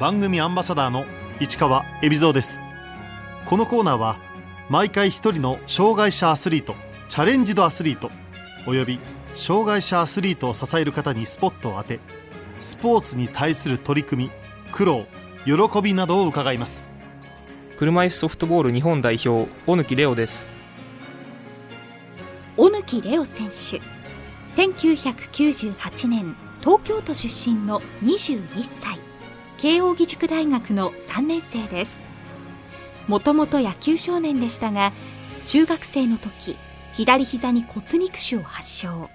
番組アンバサダーの市川恵比蔵です。このコーナーは毎回一人の障害者アスリートチャレンジドアスリートおよび障害者アスリートを支える方にスポットを当てスポーツに対する取り組み苦労喜びなどを伺います。車椅子ソフトボール日本代表小貫レオです。小貫レオ選手1998年東京都出身の21歳慶應義塾大学の3年生です。もともと野球少年でしたが中学生の時左膝に骨肉腫を発症。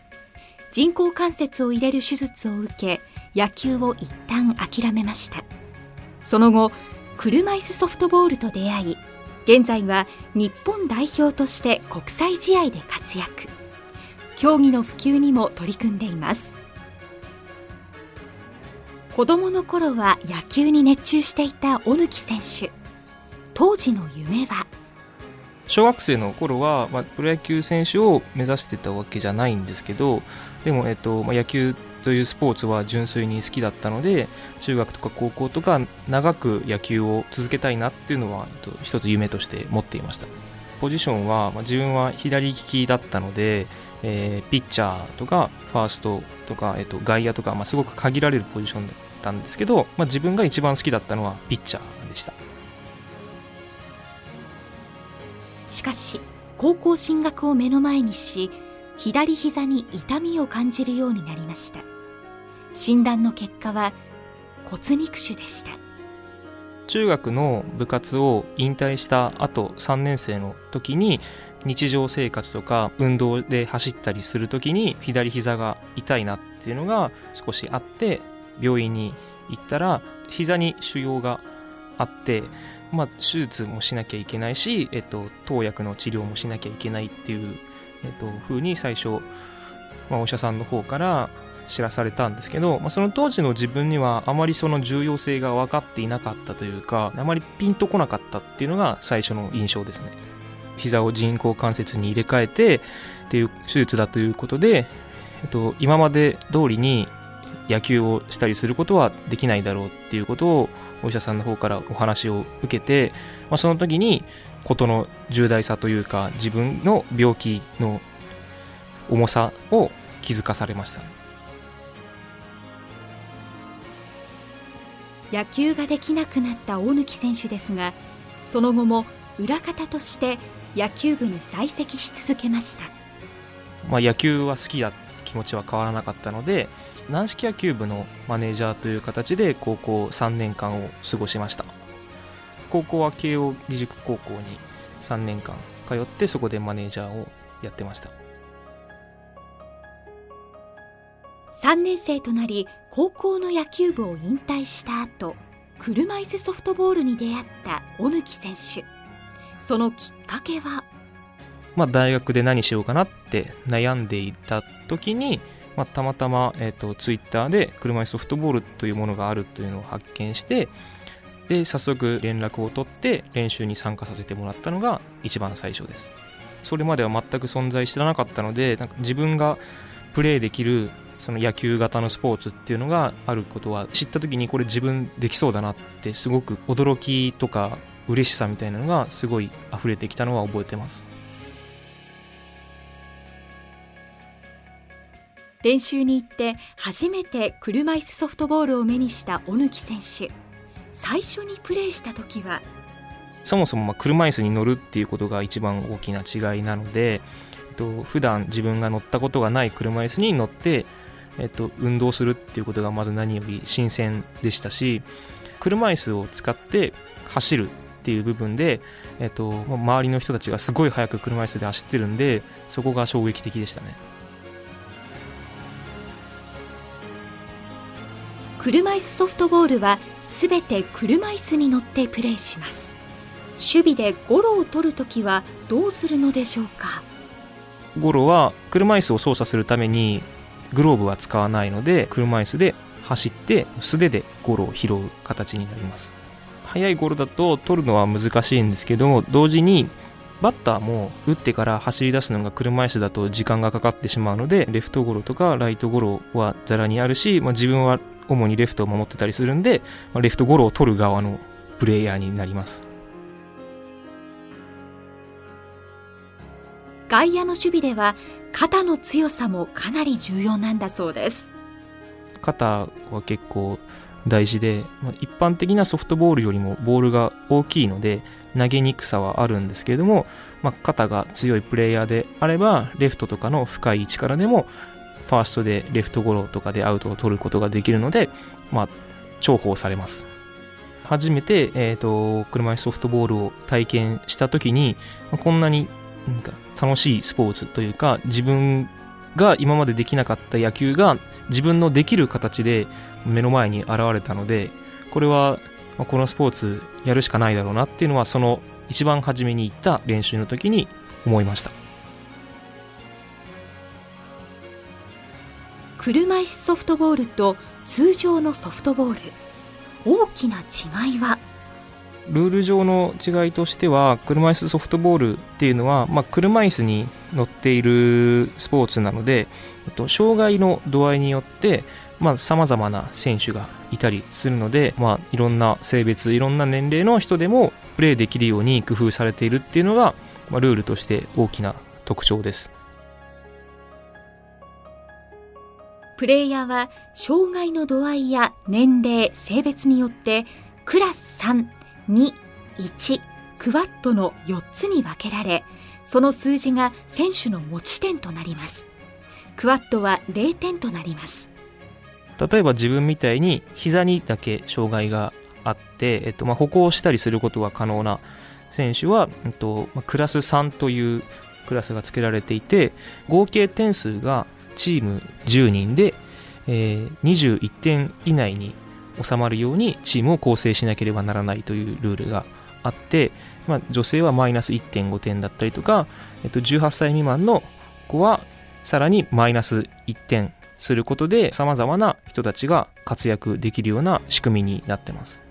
人工関節を入れる手術を受け野球を一旦諦めました。その後車椅子ソフトボールと出会い現在は日本代表として国際試合で活躍。競技の普及にも取り組んでいます。子供の頃は野球に熱中していた小貫選手。当時の夢は？小学生の頃は、まあ、プロ野球選手を目指してたわけじゃないんですけどでも、えっとまあ、野球というスポーツは純粋に好きだったので中学とか高校とか長く野球を続けたいなっていうのは、えっと、一つ夢として持っていました。ポジションは、まあ、自分は左利きだったので、えー、ピッチャーとかファーストとか、えっと、外野とか、まあ、すごく限られるポジションだったんですけど、まあ、自分が一番好きだったのはピッチャーでした。しかし高校進学を目の前にし左膝に痛みを感じるようになりました。診断の結果は骨肉腫でした。中学の部活を引退した後3年生の時に日常生活とか運動で走ったりする時に左膝が痛いなっていうのが少しあって病院に行ったら膝に腫瘍があって、まあ、手術もしなきゃいけないし、えっと、投薬の治療もしなきゃいけないっていう、えっと、風に最初、まあ、お医者さんの方から知らされたんですけど、まあ、その当時の自分にはあまりその重要性が分かっていなかったというかあまりピンとこなかったっていうのが最初の印象ですね。膝を人工関節に入れ替えてっていう手術だということで、えっと、今まで通りに野球をしたりすることはできないだろうっていうことをお医者さんの方からお話を受けて、まあ、その時に事の重大さというか自分の病気の重さを気づかされました。野球ができなくなった大貫選手ですがその後も裏方として野球部に在籍し続けました、まあ、野球は好きだ気持ちは変わらなかったので軟式野球部のマネージャーという形で高校3年間を過ごしました。高校は慶応義塾高校に3年間通ってそこでマネージャーをやってました。3年生となり高校の野球部を引退した後車椅子ソフトボールに出会った小貫選手。そのきっかけは？まあ、大学で何しようかなって悩んでいた時に、まあ、たまたま、えーと、ツイッターで車椅子ソフトボールというものがあるというのを発見してで早速連絡を取って練習に参加させてもらったのが一番最初です。それまでは全く存在してなかったのでなんか自分がプレーできるその野球型のスポーツっていうのがあることは知った時にこれ自分できそうだなってすごく驚きとか嬉しさみたいなのがすごい溢れてきたのは覚えてます。練習に行って初めて車椅子ソフトボールを目にした小貫選手。最初にプレーした時は？そもそもま車椅子に乗るっていうことが一番大きな違いなので、と普段自分が乗ったことがない車椅子に乗ってえっと、運動するっていうことがまず何より新鮮でしたし車椅子を使って走るっていう部分で、えっと、周りの人たちがすごい速く車椅子で走ってるんでそこが衝撃的でしたね。車椅子ソフトボールはすべて車椅子に乗ってプレーします。守備でゴロを取るときはどうするのでしょうか？ゴロは車椅子を操作するためにグローブは使わないので車椅子で走って素手でゴロを拾う形になります。速いゴロだと取るのは難しいんですけども同時にバッターも打ってから走り出すのが車椅子だと時間がかかってしまうのでレフトゴロとかライトゴロはざらにあるし、まあ、自分は主にレフトを守ってたりするんで、まあ、レフトゴロを取る側のプレイヤーになります。外野の守備では肩の強さもかなり重要なんだそうです。肩は結構大事で、まあ、一般的なソフトボールよりもボールが大きいので投げにくさはあるんですけれども、まあ、肩が強いプレイヤーであればレフトとかの深い位置からでもファーストでレフトゴロとかでアウトを取ることができるので、まあ、重宝されます。初めて、えーと、車椅子ソフトボールを体験した時に、まあ、こんなになんか楽しいスポーツというか自分が今までできなかった野球が自分のできる形で目の前に現れたのでこれはこのスポーツやるしかないだろうなっていうのはその一番初めに行った練習の時に思いました。車椅子ソフトボールと通常のソフトボール。大きな違いはルール上の違いとしては車椅子ソフトボールっていうのは、まあ、車椅子に乗っているスポーツなので、えっと、障害の度合いによってさまざ、まな選手がいたりするので、まあ、いろんな性別いろんな年齢の人でもプレーできるように工夫されているっていうのが、まあ、ルールとして大きな特徴です。プレイヤーは障害の度合いや年齢性別によってクラス3 2、1、クワッドの4つに分けられ、その数字が選手の持ち点となります。クワッドは0点となります。例えば自分みたいに膝にだけ障害があって、えっとまあ、歩行したりすることが可能な選手は、えっとまあ、クラス3というクラスが付けられていて合計点数がチーム10人で、えー、21点以内に収まるようにチームを構成しなければならないというルールがあって、まあ、女性はマイナス1.5点だったりとか、えっと、18歳未満の子はさらにマイナス1点することで様々な人たちが活躍できるような仕組みになってます。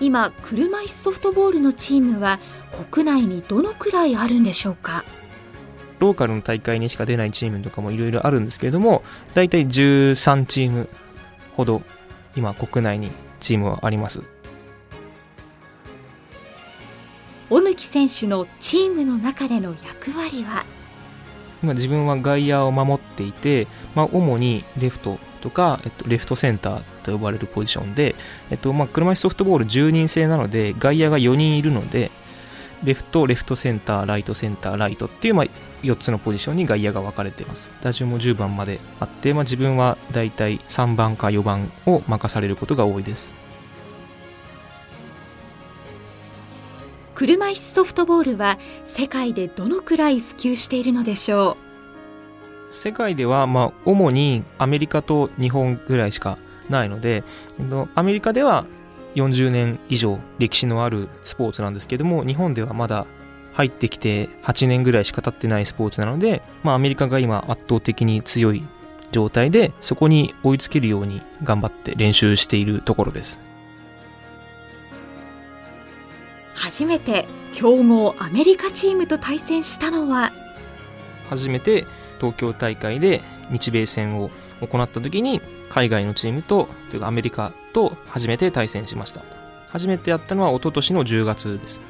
今車椅子ソフトボールのチームは国内にどのくらいあるんでしょうか？ローカルの大会にしか出ないチームとかもいろいろあるんですけれども、大体13チームほど今国内にチームはあります。小貫選手のチームの中での役割は？今自分は外野を守っていて、まあ、主にレフトとか、えっと、レフトセンターと呼ばれるポジションで、えっとまあ、車椅子ソフトボール10人制なので外野が4人いるのでレフトレフトセンターライトセンターライトっていう、まあ、4つのポジションに外野が分かれています。打順も10番まであって、まあ、自分はだいたい3番か4番を任されることが多いです。車椅子ソフトボールは世界でどのくらい普及しているのでしょう？世界ではまあ主にアメリカと日本ぐらいしかないのでアメリカでは40年以上歴史のあるスポーツなんですけども日本ではまだ入ってきて8年ぐらいしか経ってないスポーツなので、まあ、アメリカが今圧倒的に強い状態でそこに追いつけるように頑張って練習しているところです。初めて強豪アメリカチームと対戦したのは？初めて東京大会で日米戦を行った時に海外のチームとというかアメリカと初めて対戦しました。初めてやったのは一昨年の10月です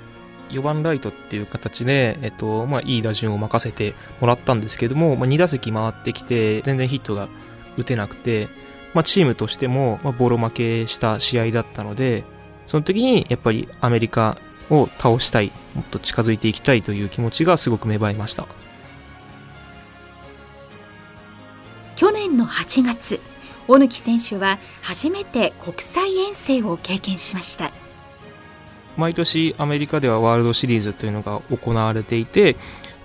4番ライトっていう形で、えっと、まあ、いい打順を任せてもらったんですけども、まあ、2打席回ってきて、全然ヒットが打てなくて、まあ、チームとしても、まあ、ボロ負けした試合だったので、その時にやっぱりアメリカを倒したい、もっと近づいていきたいという気持ちがすごく芽生えました。去年の8月、小貫選手は初めて国際遠征を経験しました。毎年アメリカではワールドシリーズというのが行われていて、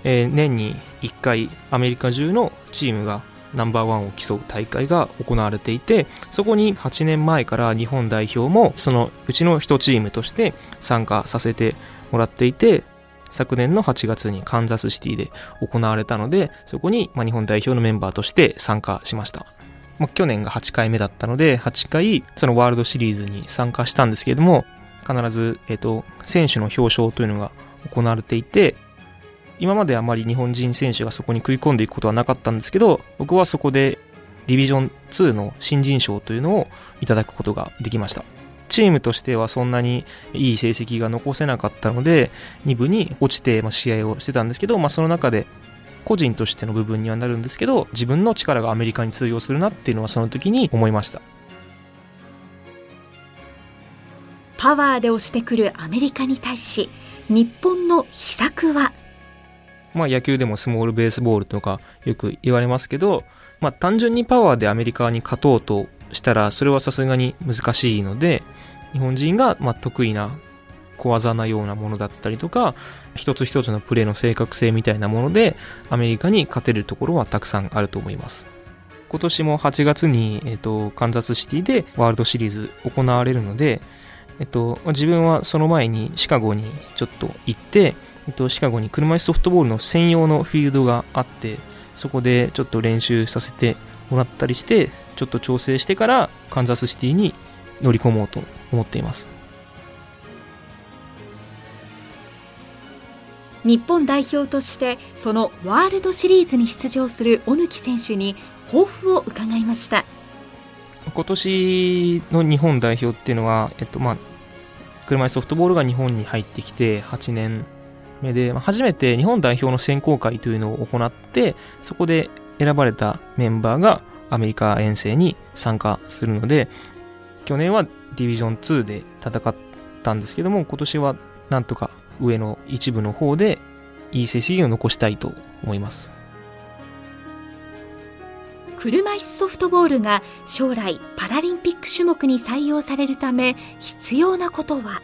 えー、年に1回アメリカ中のチームがナンバーワンを競う大会が行われていてそこに8年前から日本代表もそのうちの1チームとして参加させてもらっていて昨年の8月にカンザスシティで行われたのでそこにま日本代表のメンバーとして参加しました。まあ、去年が8回目だったので、8回、そのワールドシリーズに参加したんですけれども、必ず、えっ、ー、と、選手の表彰というのが行われていて、今まであまり日本人選手がそこに食い込んでいくことはなかったんですけど僕はそこでディビジョン2の新人賞というのをいただくことができました。チームとしてはそんなにいい成績が残せなかったので2部に落ちて試合をしてたんですけど、まあ、その中で個人としての部分にはなるんですけど自分の力がアメリカに通用するなっていうのはその時に思いました。パワーで押してくるアメリカに対し日本の秘策は？まあ野球でもスモールベースボールとかよく言われますけど、まあ単純にパワーでアメリカに勝とうとしたらそれはさすがに難しいので日本人がま得意な小技なようなものだったりとか一つ一つのプレーの正確性みたいなものでアメリカに勝てるところはたくさんあると思います。今年も8月に、えーと、カンザスシティでワールドシリーズ行われるので、えっと、自分はその前にシカゴにちょっと行って、えっと、シカゴに車椅子ソフトボールの専用のフィールドがあってそこでちょっと練習させてもらったりしてちょっと調整してからカンザスシティに乗り込もうと思っています。日本代表としてそのワールドシリーズに出場する小貫選手に抱負を伺いました。今年の日本代表っていうのは、えっとまあ、車椅子ソフトボールが日本に入ってきて8年目でま、初めて日本代表の選考会というのを行ってそこで選ばれたメンバーがアメリカ遠征に参加するので去年はディビジョン2で戦ったんですけども今年はなんとか上の一部の方でいい成績を残したいと思います。車椅子ソフトボールが将来パラリンピック種目に採用されるため必要なことは？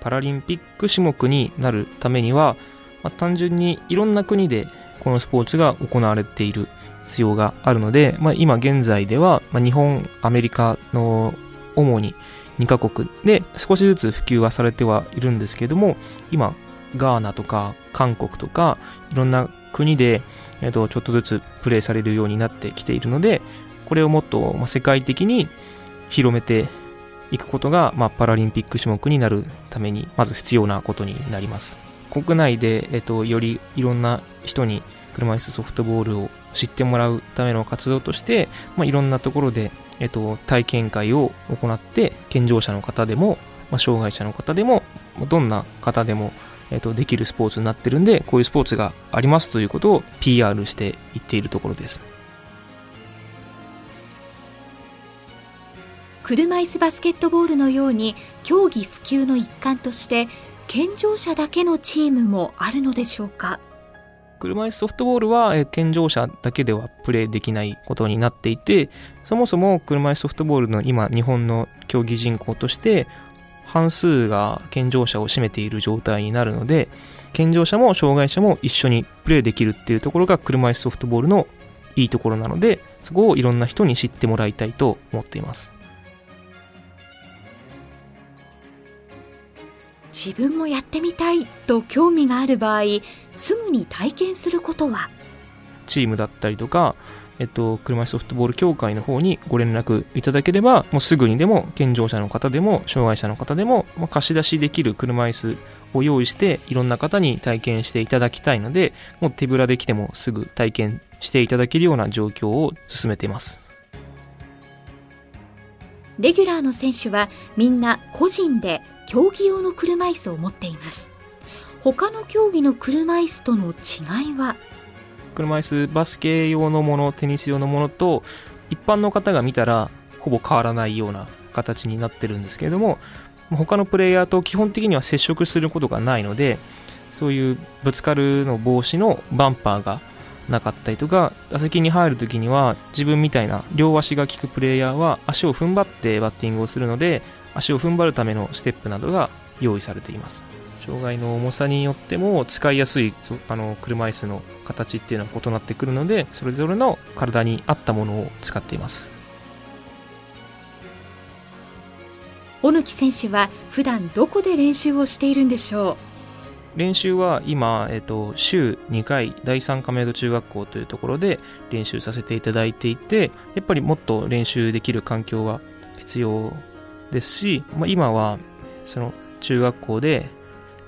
パラリンピック種目になるためには、まあ、単純にいろんな国でこのスポーツが行われている必要があるので、まあ、今現在では、まあ、日本アメリカの主に2カ国で少しずつ普及はされてはいるんですけれども今ガーナとか韓国とかいろんな国で、えっと、ちょっとずつプレイされるようになってきているのでこれをもっと、ま世界的に広めていくことが、ま、パラリンピック種目になるためにまず必要なことになります。国内で、えっと、よりいろんな人に車椅子ソフトボールを知ってもらうための活動として、まあ、いろんなところでえっと、体験会を行って健常者の方でも、まあ、障害者の方でもどんな方でも、えっと、できるスポーツになってるんでこういうスポーツがありますということを PR していっているところです。車椅子バスケットボールのように競技普及の一環として健常者だけのチームもあるのでしょうか？車椅子ソフトボールは健常者だけではプレーできないことになっていてそもそも車椅子ソフトボールの今日本の競技人口として半数が健常者を占めている状態になるので健常者も障害者も一緒にプレーできるっていうところが車椅子ソフトボールのいいところなのでそこをいろんな人に知ってもらいたいと思っています。自分もやってみたいと興味がある場合すぐに体験することは？チームだったりとか、えっと、車椅子ソフトボール協会の方にご連絡いただければもうすぐにでも健常者の方でも障害者の方でも、まあ、貸し出しできる車椅子を用意していろんな方に体験していただきたいのでもう手ぶらで来てもすぐ体験していただけるような状況を進めています。レギュラーの選手はみんな個人で競技用の車椅子を持っています。他の競技の車椅子との違いは？車椅子バスケ用のものテニス用のものと一般の方が見たらほぼ変わらないような形になってるんですけれども他のプレイヤーと基本的には接触することがないのでそういうぶつかるの防止のバンパーがなかったりとか打席に入るときには自分みたいな両足が利くプレイヤーは足を踏ん張ってバッティングをするので足を踏ん張るためのステップなどが用意されています。障害の重さによっても使いやすいあの車椅子の形っていうのは異なってくるのでそれぞれの体に合ったものを使っています。小貫選手は普段どこで練習をしているんでしょう？練習は今、えっと、週2回第三亀戸中学校というところで練習させていただいていてやっぱりもっと練習できる環境は必要ですし、まあ、今はその中学校で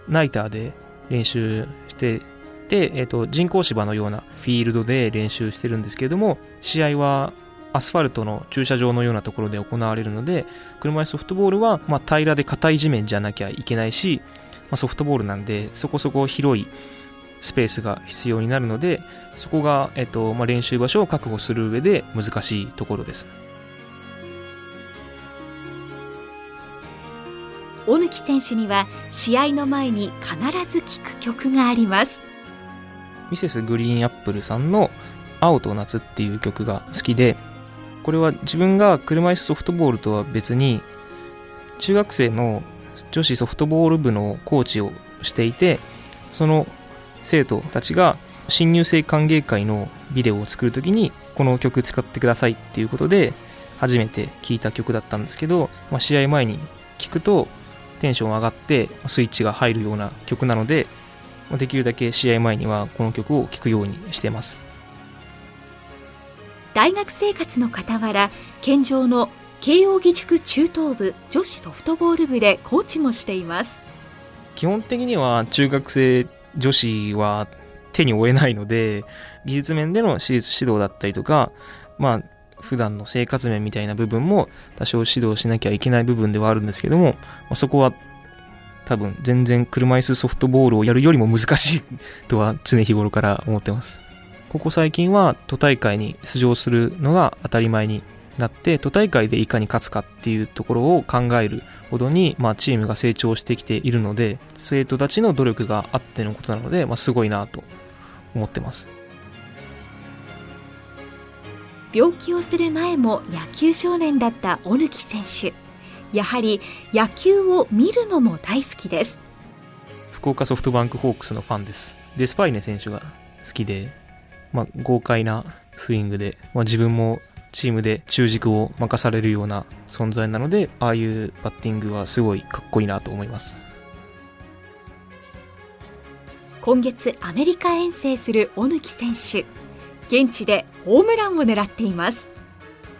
ナイターで練習してで、えー、と人工芝のようなフィールドで練習してるんですけれども試合はアスファルトの駐車場のようなところで行われるので車椅子ソフトボールは、ま、平らで硬い地面じゃなきゃいけないし、まあ、ソフトボールなんでそこそこ広いスペースが必要になるのでそこが、えっとまあ、練習場所を確保する上で難しいところです。小貫選手には試合の前に必ず聴く曲があります。ミセスグリーンアップルさんの「青と夏」っていう曲が好きでこれは自分が車椅子ソフトボールとは別に中学生の女子ソフトボール部のコーチをしていてその生徒たちが新入生歓迎会のビデオを作るときにこの曲使ってくださいっていうことで初めて聴いた曲だったんですけど、まあ、試合前に聴くとテンション上がってスイッチが入るような曲なのでできるだけ試合前にはこの曲を聴くようにしてます。大学生活の傍ら県上の慶應義塾中等部女子ソフトボール部でコーチもしています。基本的には中学生女子は手に負えないので技術面での私立指導だったりとかまあ普段の生活面みたいな部分も多少指導しなきゃいけない部分ではあるんですけども、まあ、そこは多分全然車椅子ソフトボールをやるよりも難しいとは常日頃から思ってます。ここ最近は都大会に出場するのが当たり前になって都大会でいかに勝つかっていうところを考えるほどに、まあ、チームが成長してきているので生徒たちの努力があってのことなので、まあ、すごいなと思ってます病気をする前も野球少年だった小貫選手。やはり野球を見るのも大好きです。福岡ソフトバンクホークスのファンです。デスパイネ選手が好きで、まあ、豪快なスイングで、まあ、自分もチームで中軸を任されるような存在なのでああいうバッティングはすごいかっこいいなと思います。今月アメリカ遠征する小貫選手。現地でホームランを狙っています。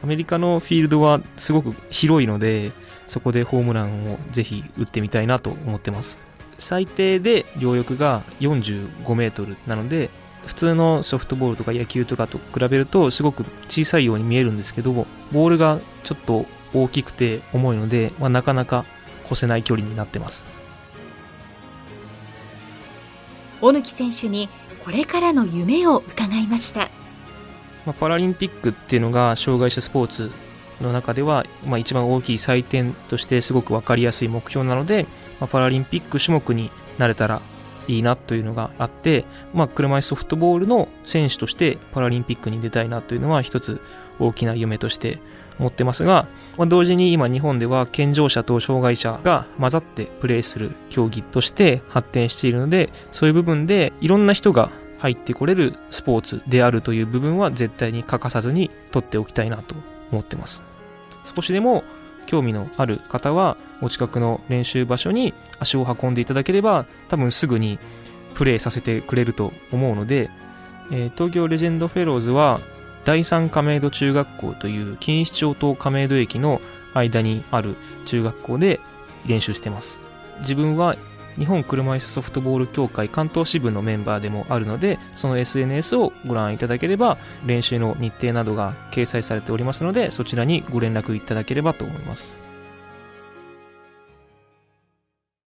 アメリカのフィールドはすごく広いのでそこでホームランをぜひ打ってみたいなと思ってます。最低で両翼が45メートルなので普通のソフトボールとか野球とかと比べるとすごく小さいように見えるんですけどボールがちょっと大きくて重いので、まあ、なかなか越せない距離になってます。小貫選手にこれからの夢を伺いました、まあ、パラリンピックっていうのが障害者スポーツの中では、まあ、一番大きい祭典としてすごく分かりやすい目標なので、まあ、パラリンピック種目になれたらいいなというのがあって、まあ、車椅子ソフトボールの選手としてパラリンピックに出たいなというのは一つ大きな夢として持ってますが、まあ、同時に今日本では健常者と障害者が混ざってプレーする競技として発展しているのでそういう部分でいろんな人が入ってこれるスポーツであるという部分は絶対に欠かさずに取っておきたいなと思ってます。少しでも興味のある方はお近くの練習場所に足を運んでいただければ多分すぐにプレーさせてくれると思うので、えー、東京レジェンドフェローズは第三亀戸中学校という錦糸町と亀戸駅の間にある中学校で練習してます。自分は日本車椅子ソフトボール協会関東支部のメンバーでもあるのでその SNS をご覧いただければ練習の日程などが掲載されておりますのでそちらにご連絡いただければと思います。